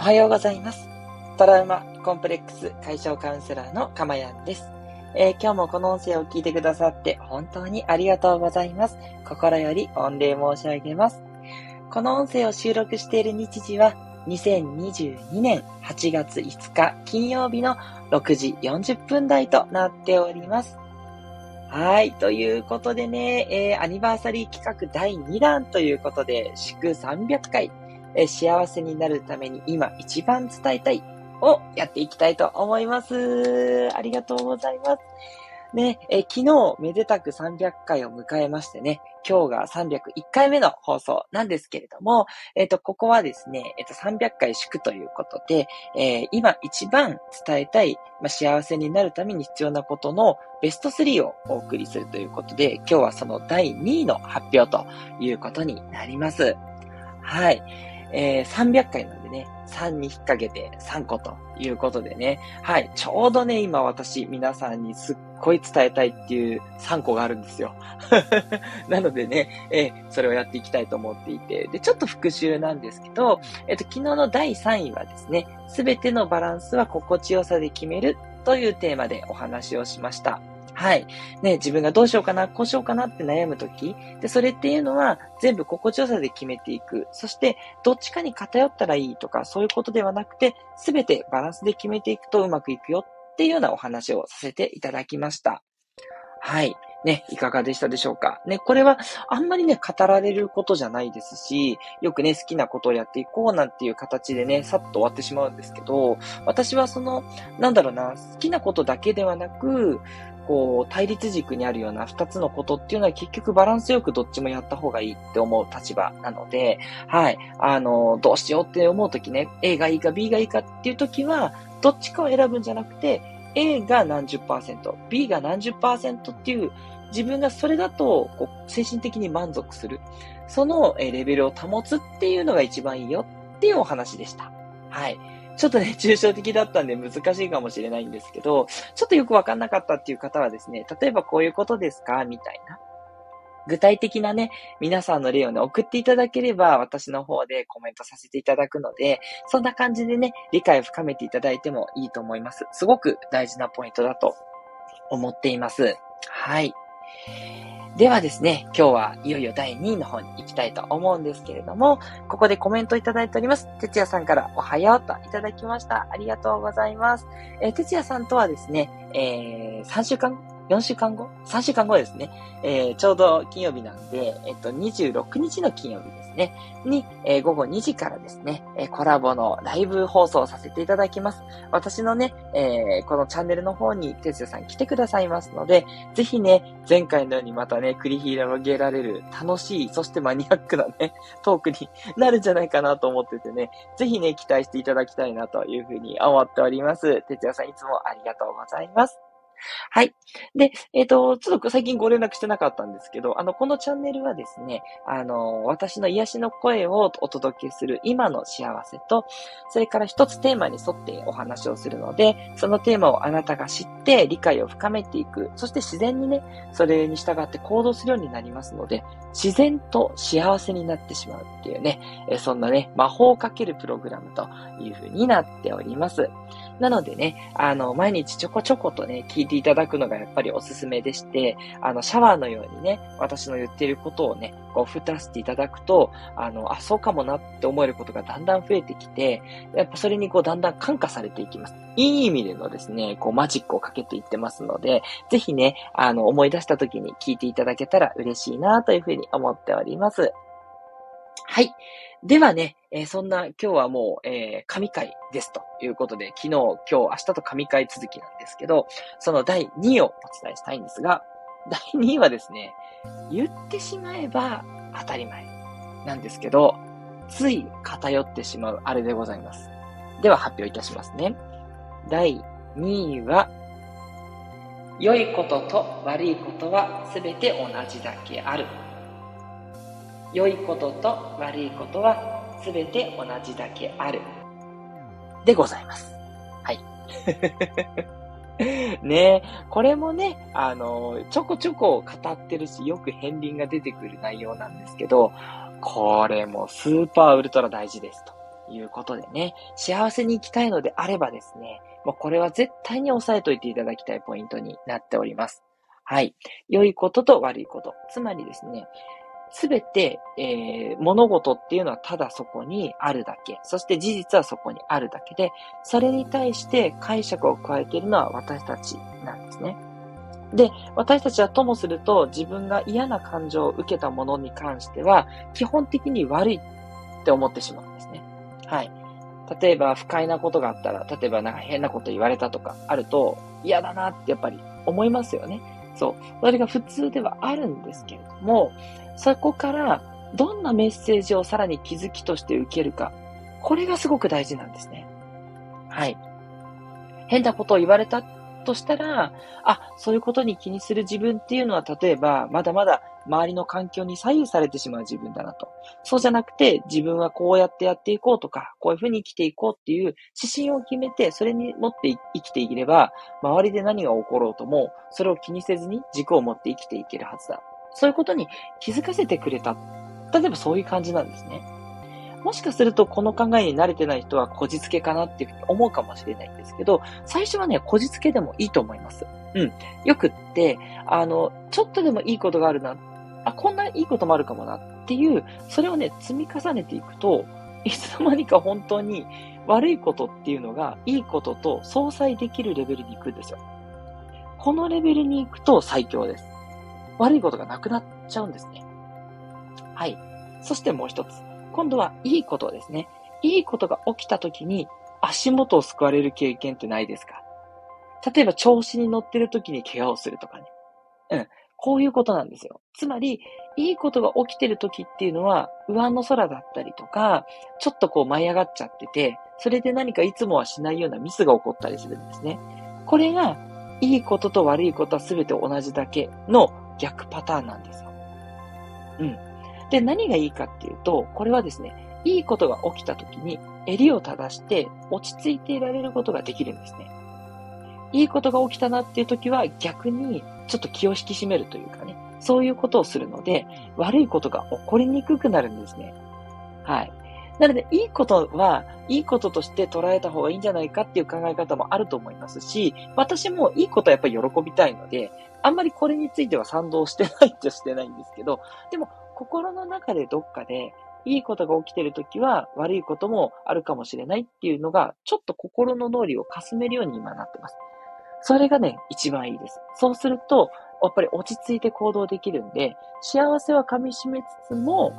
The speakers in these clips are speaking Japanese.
おはようございます。トラウマコンプレックス解消カウンセラーのかまやんです、えー、今日もこの音声を聞いてくださって本当にありがとうございます。心より御礼申し上げます。この音声を収録している日時は2022年8月5日金曜日の6時40分台となっております。はい。ということでね、えー、アニバーサリー企画第2弾ということで、祝300回え幸せになるために今一番伝えたいをやっていきたいと思います。ありがとうございます。ね、え昨日めでたく300回を迎えましてね、今日が301回目の放送なんですけれども、えっ、と、ここはですね、えっ、と、300回祝ということで、えー、今一番伝えたい、まあ、幸せになるために必要なことのベスト3をお送りするということで、今日はその第2位の発表ということになります。はい。えー、300回なんでね、3に引っ掛けて3個ということでね、はい、ちょうどね、今私、皆さんにすっごい伝えたいっていう3個があるんですよ。なのでね、えー、それをやっていきたいと思っていて、で、ちょっと復習なんですけど、えっ、と、昨日の第3位はですね、すべてのバランスは心地よさで決めるというテーマでお話をしました。はい。ね、自分がどうしようかな、こうしようかなって悩むとき、で、それっていうのは全部心地よさで決めていく。そして、どっちかに偏ったらいいとか、そういうことではなくて、すべてバランスで決めていくとうまくいくよっていうようなお話をさせていただきました。はい。ね、いかがでしたでしょうか？ね、これはあんまりね、語られることじゃないですし、よくね、好きなことをやっていこうなんていう形でね、さっと終わってしまうんですけど、私はその、なんだろうな、好きなことだけではなく、こう、対立軸にあるような二つのことっていうのは結局バランスよくどっちもやった方がいいって思う立場なので、はい。あの、どうしようって思うときね、A がいいか B がいいかっていうときは、どっちかを選ぶんじゃなくて、A が何十パーセント、B が何十パーセントっていう、自分がそれだと、こう、精神的に満足する。そのレベルを保つっていうのが一番いいよっていうお話でした。はい。ちょっとね、抽象的だったんで難しいかもしれないんですけど、ちょっとよくわかんなかったっていう方はですね、例えばこういうことですか？みたいな。具体的なね、皆さんの例をね、送っていただければ、私の方でコメントさせていただくので、そんな感じでね、理解を深めていただいてもいいと思います。すごく大事なポイントだと思っています。はい。ではですね、今日はいよいよ第2位の方に行きたいと思うんですけれども、ここでコメントいただいております。てつやさんからおはようといただきました。ありがとうございます。えー、哲也さんとはですね、えー、3週間4週間後 ?3 週間後ですね。えー、ちょうど金曜日なんで、えっと、26日の金曜日ですね。に、えー、午後2時からですね、えー、コラボのライブ放送させていただきます。私のね、えこのチャンネルの方に、哲也さん来てくださいますので、ぜひね、前回のようにまたね、繰り広げられる楽しい、そしてマニアックなね、トークになるんじゃないかなと思っててね、ぜひね、期待していただきたいなというふうに思っております。哲也さんいつもありがとうございます。はい。で、えっ、ー、と、ちょっと最近ご連絡してなかったんですけど、あの、このチャンネルはですね、あの、私の癒しの声をお届けする今の幸せと、それから一つテーマに沿ってお話をするので、そのテーマをあなたが知って理解を深めていく、そして自然にね、それに従って行動するようになりますので、自然と幸せになってしまうっていうね、えそんなね、魔法をかけるプログラムという風になっております。なのでね、あの、毎日ちょこちょことね、聞いていただくのがやっぱりおすすめでして、あの、シャワーのようにね、私の言っていることをね、こう、ふたしていただくと、あの、あ、そうかもなって思えることがだんだん増えてきて、やっぱそれにこう、だんだん感化されていきます。いい意味でのですね、こう、マジックをかけていってますので、ぜひね、あの、思い出した時に聞いていただけたら嬉しいなというふうに思っております。はい。ではね、えー、そんな今日はもう、えー、神回ですということで、昨日、今日、明日と神回続きなんですけど、その第2位をお伝えしたいんですが、第2位はですね、言ってしまえば当たり前なんですけど、つい偏ってしまうあれでございます。では発表いたしますね。第2位は、良いことと悪いことはすべて同じだけある。良いことと悪いことはすべて同じだけある。でございます。はい。ねこれもね、あの、ちょこちょこ語ってるし、よく片鱗が出てくる内容なんですけど、これもスーパーウルトラ大事です。ということでね、幸せに生きたいのであればですね、もうこれは絶対に押さえといていただきたいポイントになっております。はい。良いことと悪いこと。つまりですね、すべて、えー、物事っていうのはただそこにあるだけ。そして事実はそこにあるだけで、それに対して解釈を加えているのは私たちなんですね。で、私たちはともすると自分が嫌な感情を受けたものに関しては、基本的に悪いって思ってしまうんですね。はい。例えば不快なことがあったら、例えばなんか変なこと言われたとかあると嫌だなってやっぱり思いますよね。そう。それが普通ではあるんですけれども、そこからどんなメッセージをさらに気づきとして受けるか。これがすごく大事なんですね。はい。変なことを言われたとしたら、あ、そういうことに気にする自分っていうのは、例えば、まだまだ周りの環境に左右されてしまう自分だなと。そうじゃなくて、自分はこうやってやっていこうとか、こういうふうに生きていこうっていう指針を決めて、それに持って生きていれば、周りで何が起ころうとも、それを気にせずに軸を持って生きていけるはずだ。そういうことに気づかせてくれた。例えばそういう感じなんですね。もしかするとこの考えに慣れてない人はこじつけかなっていうふうに思うかもしれないんですけど、最初はね、こじつけでもいいと思います。うん。よくって、あの、ちょっとでもいいことがあるな。あ、こんないいこともあるかもなっていう、それをね、積み重ねていくと、いつの間にか本当に悪いことっていうのがいいことと相殺できるレベルに行くんですよ。このレベルに行くと最強です。悪いことがなくなっちゃうんですね。はい。そしてもう一つ。今度はいいことですね。いいことが起きた時に足元を救われる経験ってないですか？例えば調子に乗ってる時に怪我をするとかね。うん。こういうことなんですよ。つまり、いいことが起きてる時っていうのは、上の空だったりとか、ちょっとこう舞い上がっちゃってて、それで何かいつもはしないようなミスが起こったりするんですね。これが、いいことと悪いことは全て同じだけの逆パターンなんですよ。うん。で、何がいいかっていうと、これはですね、いいことが起きた時に襟を正して落ち着いていられることができるんですね。いいことが起きたなっていう時は逆にちょっと気を引き締めるというかね、そういうことをするので、悪いことが起こりにくくなるんですね。はい。なので、いいことは、いいこととして捉えた方がいいんじゃないかっていう考え方もあると思いますし、私もいいことはやっぱり喜びたいので、あんまりこれについては賛同してないっちゃしてないんですけど、でも、心の中でどっかで、いいことが起きてるときは悪いこともあるかもしれないっていうのが、ちょっと心の脳裏をかすめるように今なってます。それがね、一番いいです。そうすると、やっぱり落ち着いて行動できるんで、幸せは噛み締めつつも、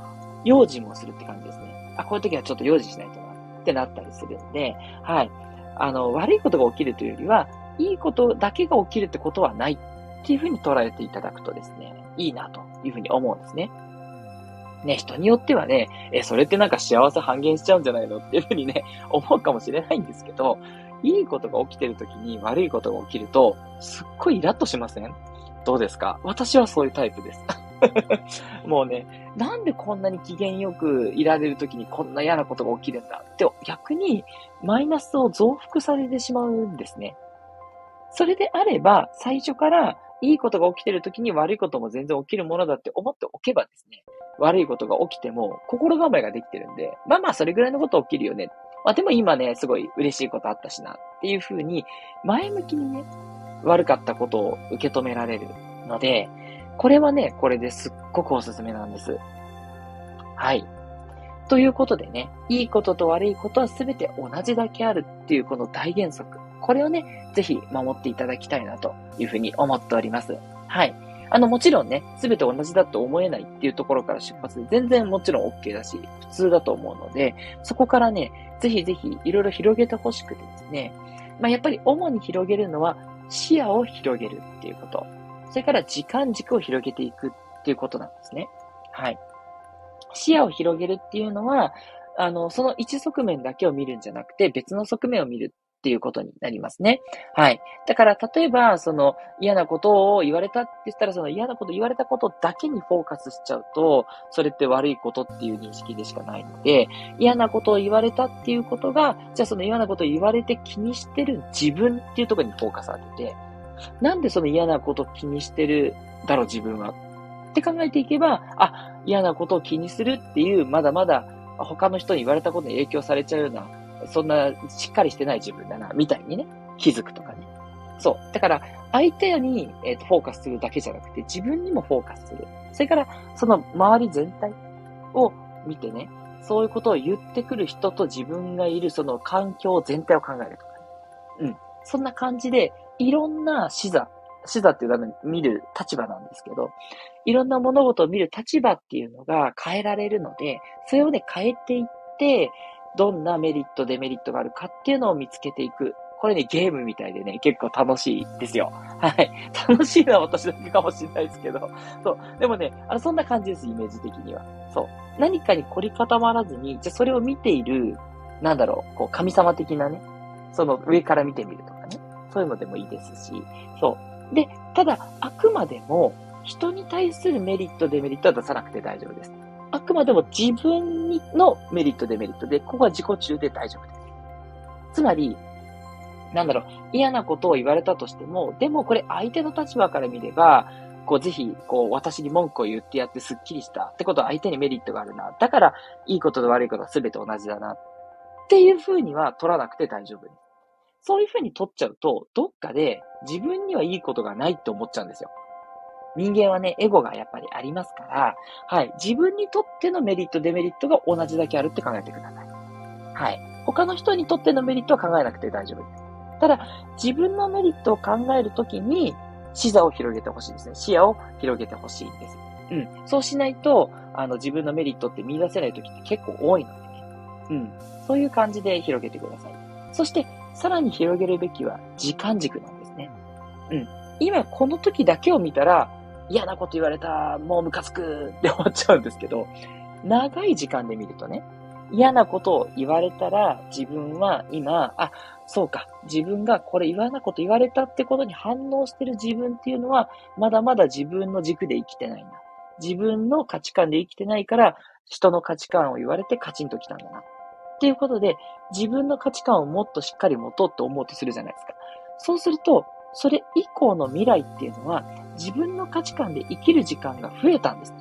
用心もするって感じですね。あ、こういう時はちょっと用心しないとなってなったりするんで、はい。あの、悪いことが起きるというよりは、いいことだけが起きるってことはないっていうふうに捉えていただくとですね、いいなというふうに思うんですね。ね、人によってはね、え、それってなんか幸せ半減しちゃうんじゃないのっていうふうにね、思うかもしれないんですけど、いいことが起きてる時に悪いことが起きると、すっごいイラッとしません？どうですか？私はそういうタイプです。もうね、なんでこんなに機嫌よくいられる時にこんな嫌なことが起きるんだって逆にマイナスを増幅されてしまうんですね。それであれば、最初からいいことが起きてる時に悪いことも全然起きるものだって思っておけばですね、悪いことが起きても心構えができてるんで、まあまあそれぐらいのこと起きるよね。まあでも今ね、すごい嬉しいことあったしなっていうふうに、前向きにね、悪かったことを受け止められるので、これはね、これですっごくおすすめなんです。はい。ということでね、いいことと悪いことは全て同じだけあるっていうこの大原則。これをね、ぜひ守っていただきたいなというふうに思っております。はい。あの、もちろんね、すべて同じだと思えないっていうところから出発で全然もちろん OK だし、普通だと思うので、そこからね、ぜひぜひいろいろ広げてほしくてですね、まあ、やっぱり主に広げるのは視野を広げるっていうこと。それから時間軸を広げていくっていうことなんですね。はい。視野を広げるっていうのは、あの、その一側面だけを見るんじゃなくて、別の側面を見るっていうことになりますね。はい。だから、例えば、その嫌なことを言われたって言ったら、その嫌なこと言われたことだけにフォーカスしちゃうと、それって悪いことっていう認識でしかないので、嫌なことを言われたっていうことが、じゃあその嫌なことを言われて気にしてる自分っていうところにフォーカス当てて、なんでその嫌なこと気にしてるだろう、自分は？って考えていけば、あ、嫌なことを気にするっていう、まだまだ他の人に言われたことに影響されちゃうような、そんなしっかりしてない自分だな、みたいにね、気づくとかね。そう。だから、相手に、えーと、フォーカスするだけじゃなくて、自分にもフォーカスする。それから、その周り全体を見てね、そういうことを言ってくる人と自分がいるその環境全体を考えるとか、ね。うん。そんな感じで、いろんな視座、視座っていうのは見る立場なんですけど、いろんな物事を見る立場っていうのが変えられるので、それをね、変えていって、どんなメリット、デメリットがあるかっていうのを見つけていく。これね、ゲームみたいでね、結構楽しいですよ。はい。楽しいのは私だけかもしれないですけど。そう。でもね、あの、そんな感じです、イメージ的には。そう。何かに凝り固まらずに、じゃそれを見ている、なんだろう、こう、神様的なね、その上から見てみるとかね。そういうのでもいいですし。そう。で、ただ、あくまでも、人に対するメリット、デメリットは出さなくて大丈夫です。あくまでも自分のメリット、デメリットで、ここは自己中で大丈夫です。つまり、なんだろう、嫌なことを言われたとしても、でもこれ相手の立場から見れば、こうぜひ、こう私に文句を言ってやってスッキリしたってことは相手にメリットがあるな。だから、いいことと悪いことは全て同じだな。っていう風には取らなくて大丈夫です。そういう風に取っちゃうと、どっかで自分にはいいことがないって思っちゃうんですよ。人間はね、エゴがやっぱりありますから、はい。自分にとってのメリット、デメリットが同じだけあるって考えてください。はい。他の人にとってのメリットは考えなくて大丈夫です。ただ、自分のメリットを考えるときに、視座を広げてほしいですね。視野を広げてほしいです。うん。そうしないと、あの、自分のメリットって見出せないときって結構多いのでね。うん。そういう感じで広げてください。そして、さらに広げるべきは時間軸なんですね。うん。今この時だけを見たら、嫌なこと言われた、もうムカつくって思っちゃうんですけど、長い時間で見るとね、嫌なことを言われたら、自分は今、あ、そうか、自分がこれ嫌なこと言われたってことに反応してる自分っていうのは、まだまだ自分の軸で生きてないんだ。自分の価値観で生きてないから、人の価値観を言われてカチンときたんだな。っていうことで、自分の価値観をもっとしっかり持とうと思うとするじゃないですか。そうすると、それ以降の未来っていうのは、自分の価値観で生きる時間が増えたんです。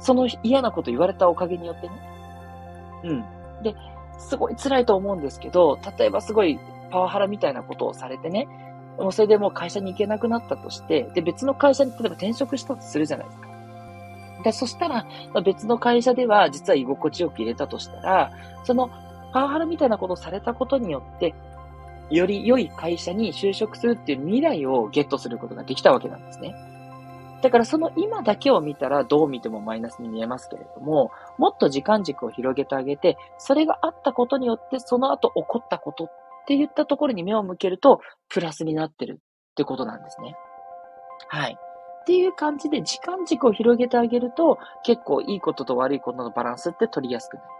その嫌なこと言われたおかげによってね。うん。で、すごい辛いと思うんですけど、例えばすごいパワハラみたいなことをされてね、もうそれでもう会社に行けなくなったとして、で、別の会社に例えば転職したとするじゃないですか。で、そしたらま、別の会社では実は居心地よく入れたとしたら、そのパワハラみたいなことをされたことによって、より良い会社に就職するっていう未来をゲットすることができたわけなんですね。だからその今だけを見たらどう見てもマイナスに見えますけれども、もっと時間軸を広げてあげて、それがあったことによってその後起こったことって言ったところに目を向けると、プラスになってるってことなんですね。はい。っていう感じで時間軸を広げてあげると、結構いいことと悪いことのバランスって取りやすくなります。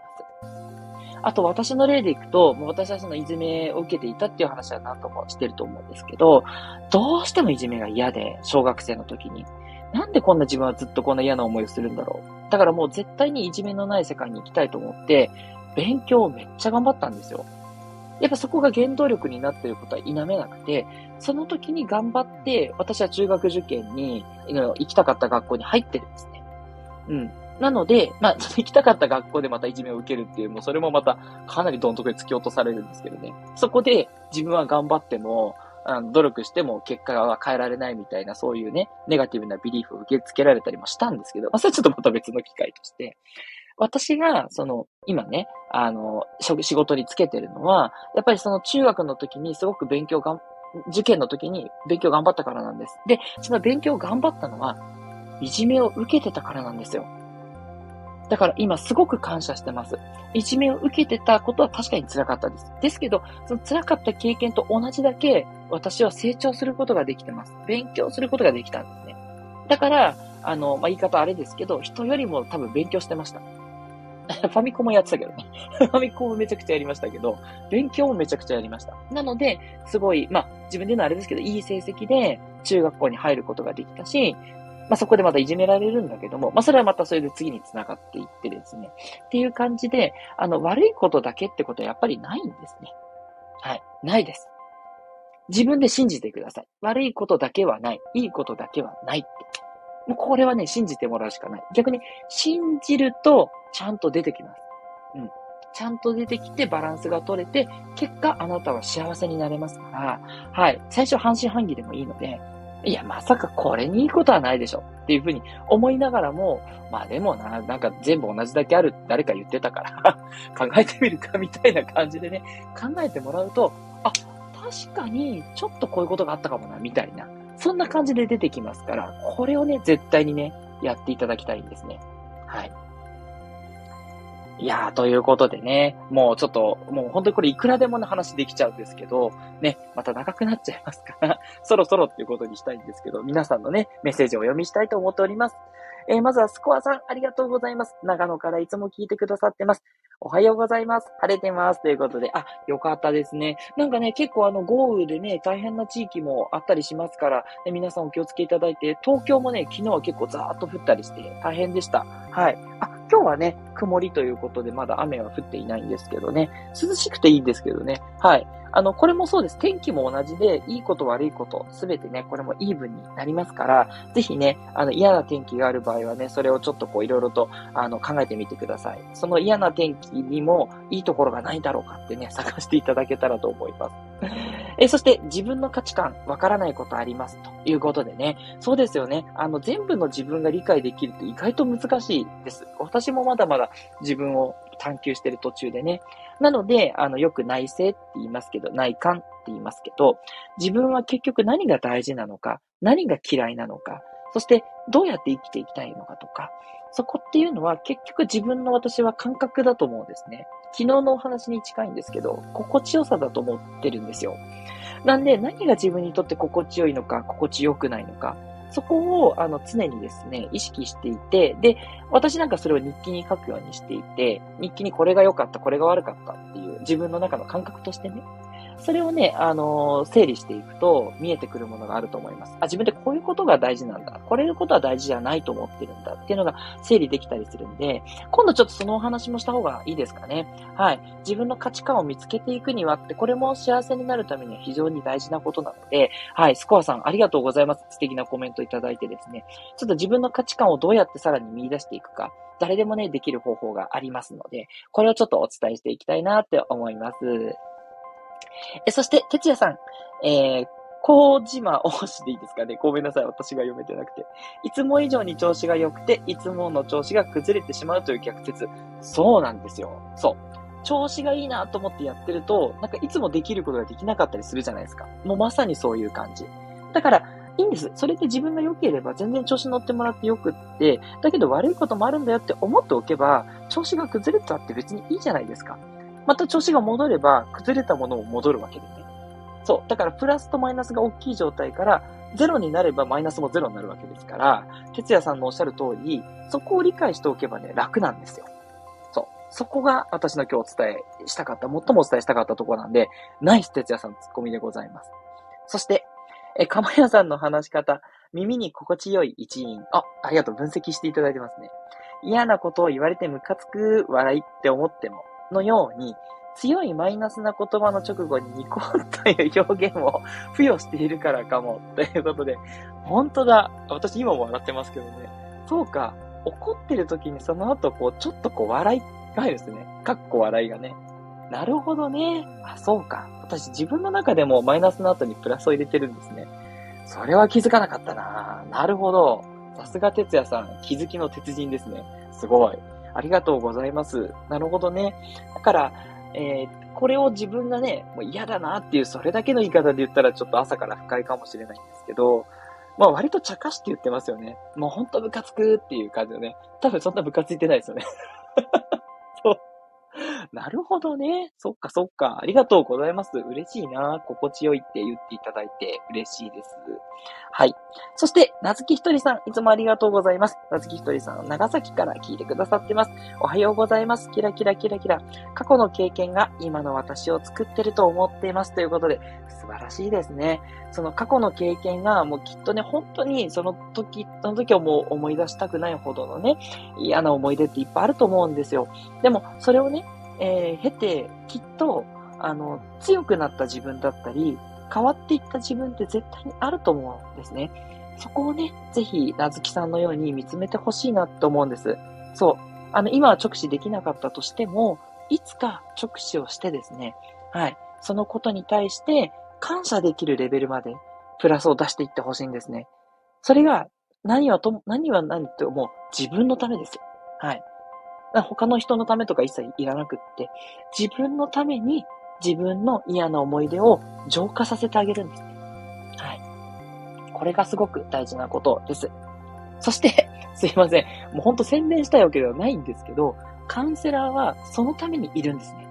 あと私の例でいくと、もう私はそのいじめを受けていたっていう話は何度もしてると思うんですけど、どうしてもいじめが嫌で、小学生の時に。なんでこんな自分はずっとこんな嫌な思いをするんだろう。だからもう絶対にいじめのない世界に行きたいと思って、勉強をめっちゃ頑張ったんですよ。やっぱそこが原動力になっていることは否めなくて、その時に頑張って、私は中学受験に行きたかった学校に入ってるんですね。うん。なので、まあ、行きたかった学校でまたいじめを受けるっていう、もうそれもまたかなりどん底に突き落とされるんですけどね。そこで自分は頑張っても、あの努力しても結果は変えられないみたいな、そういうね、ネガティブなビリーフを受け付けられたりもしたんですけど、まあ、それはちょっとまた別の機会として、私が、その、今ね、あの、仕事につけてるのは、やっぱりその中学の時にすごく勉強がん、受験の時に勉強頑張ったからなんです。で、その勉強頑張ったのは、いじめを受けてたからなんですよ。だから今すごく感謝してます。いじめを受けてたことは確かに辛かったです。ですけど、その辛かった経験と同じだけ私は成長することができてます。勉強することができたんですね。だから、あの、まあ、言い方あれですけど、人よりも多分勉強してました。ファミコンもやってたけどね。ファミコンもめちゃくちゃやりましたけど、勉強もめちゃくちゃやりました。なので、すごい、まあ、自分で言うのはあれですけど、いい成績で中学校に入ることができたし、まあ、そこでまたいじめられるんだけども、まあ、それはまたそれで次に繋がっていってですね。っていう感じで、あの、悪いことだけってことはやっぱりないんですね。はい。ないです。自分で信じてください。悪いことだけはない。いいことだけはないって。もうこれはね、信じてもらうしかない。逆に、信じると、ちゃんと出てきます。ちゃんと出てきてバランスが取れて、結果あなたは幸せになれますから、はい。最初半信半疑でもいいので、いや、まさかこれにいいことはないでしょっていうふうに思いながらも、まあでもな、なんか全部同じだけある誰か言ってたから 考えてみるかみたいな感じでね、考えてもらうと、あ、確かにちょっとこういうことがあったかもな、みたいな。そんな感じで出てきますから、これをね、絶対にね、やっていただきたいんですね。はい。いやー、ということでね、もうちょっと、もう本当にこれいくらでもの話できちゃうんですけど、ね、また長くなっちゃいますから そろそろっていうことにしたいんですけど、皆さんのね、メッセージをお読みしたいと思っております。えー、まずはスコアさん、ありがとうございます。長野からいつも聞いてくださってます。おはようございます。晴れてます。ということで、あ、よかったですね。なんかね、結構あの豪雨でね、大変な地域もあったりしますから、ね、皆さんお気をつけいただいて、東京もね、昨日は結構ザーッと降ったりして大変でした。はい。あ、今日はね、曇りということで、まだ雨は降っていないんですけどね。涼しくていいんですけどね。はい。あの、これもそうです。天気も同じで、いいこと悪いこと、すべてね、これもイーブンになりますから、ぜひね、あの、嫌な天気がある場合はね、それをちょっとこう、いろいろと、あの、考えてみてください。その嫌な天気にも、いいところがないだろうかってね、探していただけたらと思います。えそして、自分の価値観、わからないことあります。ということでね、そうですよね。あの、全部の自分が理解できるって意外と難しいです。私もまだまだ自分を探求してる途中でね。なので、あの、よく内省って言いますけど、内観って言いますけど、自分は結局何が大事なのか、何が嫌いなのか、そしてどうやって生きていきたいのかとか、そこっていうのは結局自分の私は感覚だと思うんですね。昨日のお話に近いんですけど、心地よさだと思ってるんですよ。なんで何が自分にとって心地よいのか、心地よくないのか、そこを、あの、常にですね、意識していて、で、私なんかそれを日記に書くようにしていて、日記にこれが良かった、これが悪かったっていう、自分の中の感覚としてね、それをね、あのー、整理していくと見えてくるものがあると思います。あ、自分でこういうことが大事なんだ。これのことは大事じゃないと思ってるんだっていうのが整理できたりするんで、今度ちょっとそのお話もした方がいいですかね。はい。自分の価値観を見つけていくにはって、これも幸せになるためには非常に大事なことなので、はい。スコアさんありがとうございます。素敵なコメントいただいてですね。ちょっと自分の価値観をどうやってさらに見出していくか。誰でもね、できる方法がありますので、これをちょっとお伝えしていきたいなって思います。え、そして、哲也さん、えー、コージマ大しでいいですかね ごめんなさい。私が読めてなくて。いつも以上に調子が良くて、いつもの調子が崩れてしまうという逆説。そうなんですよ。そう。調子がいいなと思ってやってると、なんかいつもできることができなかったりするじゃないですか。もうまさにそういう感じ。だから、いいんです。それで自分が良ければ全然調子乗ってもらってよくって、だけど悪いこともあるんだよって思っておけば、調子が崩れたって別にいいじゃないですか。また調子が戻れば、崩れたものも戻るわけでね。そう。だから、プラスとマイナスが大きい状態から、ゼロになればマイナスもゼロになるわけですから、哲也さんのおっしゃる通り、そこを理解しておけばね、楽なんですよ。そう。そこが私の今日お伝えしたかった、最もお伝えしたかったところなんで、ナイス哲也さんツッコミでございます。そして、え、かまやさんの話し方、耳に心地よい一員。あ、ありがとう。分析していただいてますね。嫌なことを言われてムカつく笑いって思っても、のように、強いマイナスな言葉の直後にニコンという表現を付与しているからかも。ということで、本当だ。私今も笑ってますけどね。そうか。怒ってる時にその後、こう、ちょっとこう、笑いが入るんですね。かっこ笑いがね。なるほどね。あ、そうか。私自分の中でもマイナスの後にプラスを入れてるんですね。それは気づかなかったななるほど。さすが哲也さん、気づきの鉄人ですね。すごい。ありがとうございます。なるほどね。だから、えー、これを自分がね、もう嫌だなっていう、それだけの言い方で言ったらちょっと朝から不快かもしれないんですけど、まあ割と茶化して言ってますよね。もうほんとムカつくっていう感じのね。多分そんなムカついてないですよね。そう。なるほどね。そっかそっか。ありがとうございます。嬉しいな。心地よいって言っていただいて嬉しいです。はい。そして、なずきひとりさん、いつもありがとうございます。なずきひとりさん、長崎から聞いてくださってます。おはようございます。キラキラキラキラ。過去の経験が今の私を作ってると思っています。ということで、素晴らしいですね。その過去の経験がもうきっとね、本当にその時、その時をもう思い出したくないほどのね、嫌な思い出っていっぱいあると思うんですよ。でも、それをね、えー、経て、きっと、あの、強くなった自分だったり、変わっていった自分って絶対にあると思うんですね。そこをね、ぜひ、なずきさんのように見つめてほしいなと思うんです。そう。あの、今は直視できなかったとしても、いつか直視をしてですね、はい。そのことに対して感謝できるレベルまでプラスを出していってほしいんですね。それが何はと、何は何とも自分のためです。はい。他の人のためとか一切いらなくって、自分のために自分の嫌な思い出を浄化させてあげるんです。はい。これがすごく大事なことです。そして、すいません。もうほんと宣伝したいわけではないんですけど、カウンセラーはそのためにいるんですね。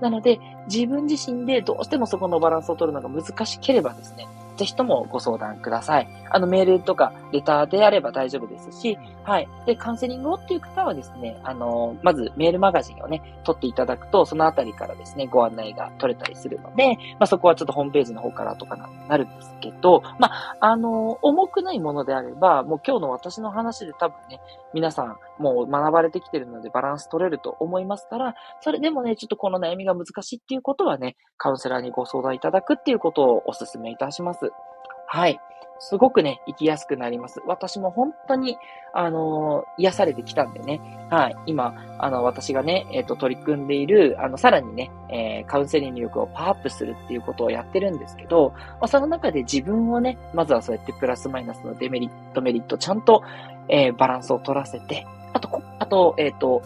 なので、自分自身でどうしてもそこのバランスを取るのが難しければですね、ぜひともご相談ください。あの、メールとか、レターであれば大丈夫ですし、はい。で、カウンセリングをっていう方はですね、あの、まずメールマガジンをね、取っていただくと、そのあたりからですね、ご案内が取れたりするので、まあ、そこはちょっとホームページの方からとかなるんですけど、まあ、あの、重くないものであれば、もう今日の私の話で多分ね、皆さんもう学ばれてきてるのでバランス取れると思いますから、それでもね、ちょっとこの悩みが難しいっていうことはね、カウンセラーにご相談いただくっていうことをお勧めいたします。はい。すごくね、生きやすくなります。私も本当に、あのー、癒されてきたんでね。はい。今、あの、私がね、えっ、ー、と、取り組んでいる、あの、さらにね、えー、カウンセリング力をパワーアップするっていうことをやってるんですけど、まあ、その中で自分をね、まずはそうやってプラスマイナスのデメリット、メリット、ちゃんと、え、バランスを取らせて、と、えっ、と、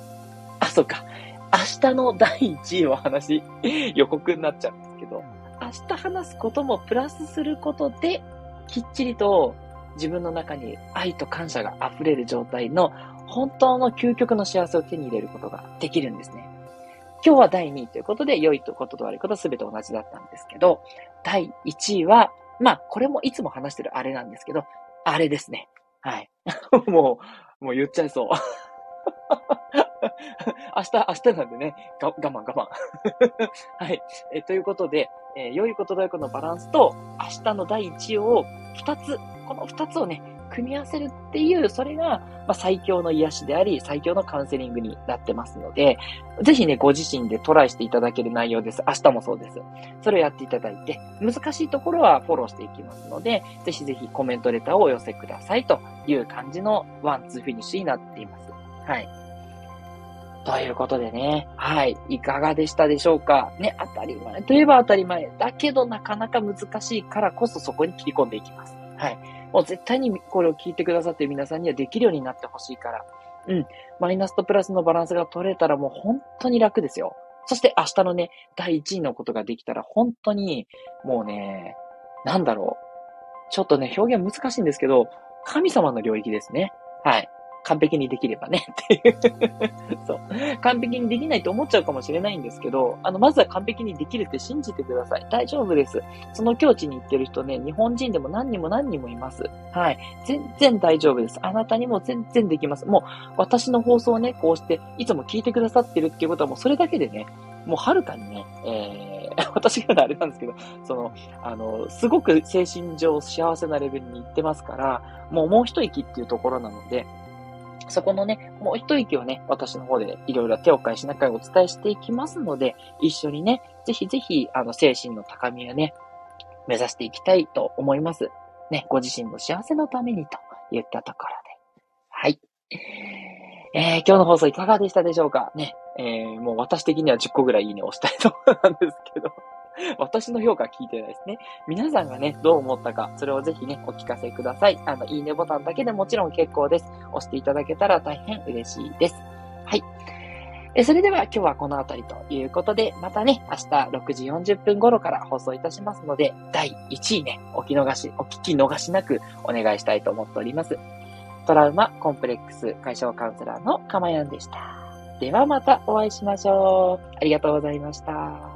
あ、そっか。明日の第1位を話、予告になっちゃうんですけど、明日話すこともプラスすることで、きっちりと自分の中に愛と感謝が溢れる状態の本当の究極の幸せを手に入れることができるんですね。今日は第2位ということで、良いことと悪いことすべて同じだったんですけど、第1位は、まあ、これもいつも話してるあれなんですけど、あれですね。はい。もう、もう言っちゃいそう。明日、明日なんでね、が、我慢我慢。はい。え、ということで、えー、良いことと悪いこのバランスと、明日の第一を二つ、この二つをね、組み合わせるっていう、それが、まあ、最強の癒しであり、最強のカウンセリングになってますので、ぜひね、ご自身でトライしていただける内容です。明日もそうです。それをやっていただいて、難しいところはフォローしていきますので、ぜひぜひコメントレターをお寄せくださいという感じのワンツーフィニッシュになっています。はい。ということでね、はい、いかがでしたでしょうか？ね、当たり前といえば当たり前。だけどなかなか難しいからこそそこに切り込んでいきます。はい。もう絶対にこれを聞いてくださってる皆さんにはできるようになってほしいから。うん。マイナスとプラスのバランスが取れたらもう本当に楽ですよ。そして明日のね、第1位のことができたら本当に、もうね、なんだろう。ちょっとね、表現難しいんですけど、神様の領域ですね。はい。完璧にできればね っていうそう。完璧にできないと思っちゃうかもしれないんですけど、あの、まずは完璧にできるって信じてください。大丈夫です。その境地に行ってる人ね、日本人でも何人も何人もいます。はい。全然大丈夫です。あなたにも全然できます。もう、私の放送をね、こうして、いつも聞いてくださってるっていうことはもうそれだけでね、もうはるかにね、えー、私があれなんですけど、その、あの、すごく精神上幸せなレベルに行ってますから、もうもう一息っていうところなので、そこのね、もう一息をね、私の方でいろいろ手を変えしながらお伝えしていきますので、一緒にね、ぜひぜひ、あの、精神の高みをね、目指していきたいと思います。ね、ご自身の幸せのためにと言ったところで。はい。えー、今日の放送いかがでしたでしょうか？ね、えー、もう私的には10個ぐらいいいね押したいところなんですけど。私の評価聞いてないですね。皆さんがね、どう思ったか、それをぜひね、お聞かせください。あの、いいねボタンだけでもちろん結構です。押していただけたら大変嬉しいです。はい。えそれでは今日はこの辺りということで、またね、明日6時40分頃から放送いたしますので、第1位ね、お聞き逃し、お聞き逃しなくお願いしたいと思っております。トラウマコンプレックス解消カウンセラーのかまやんでした。ではまたお会いしましょう。ありがとうございました。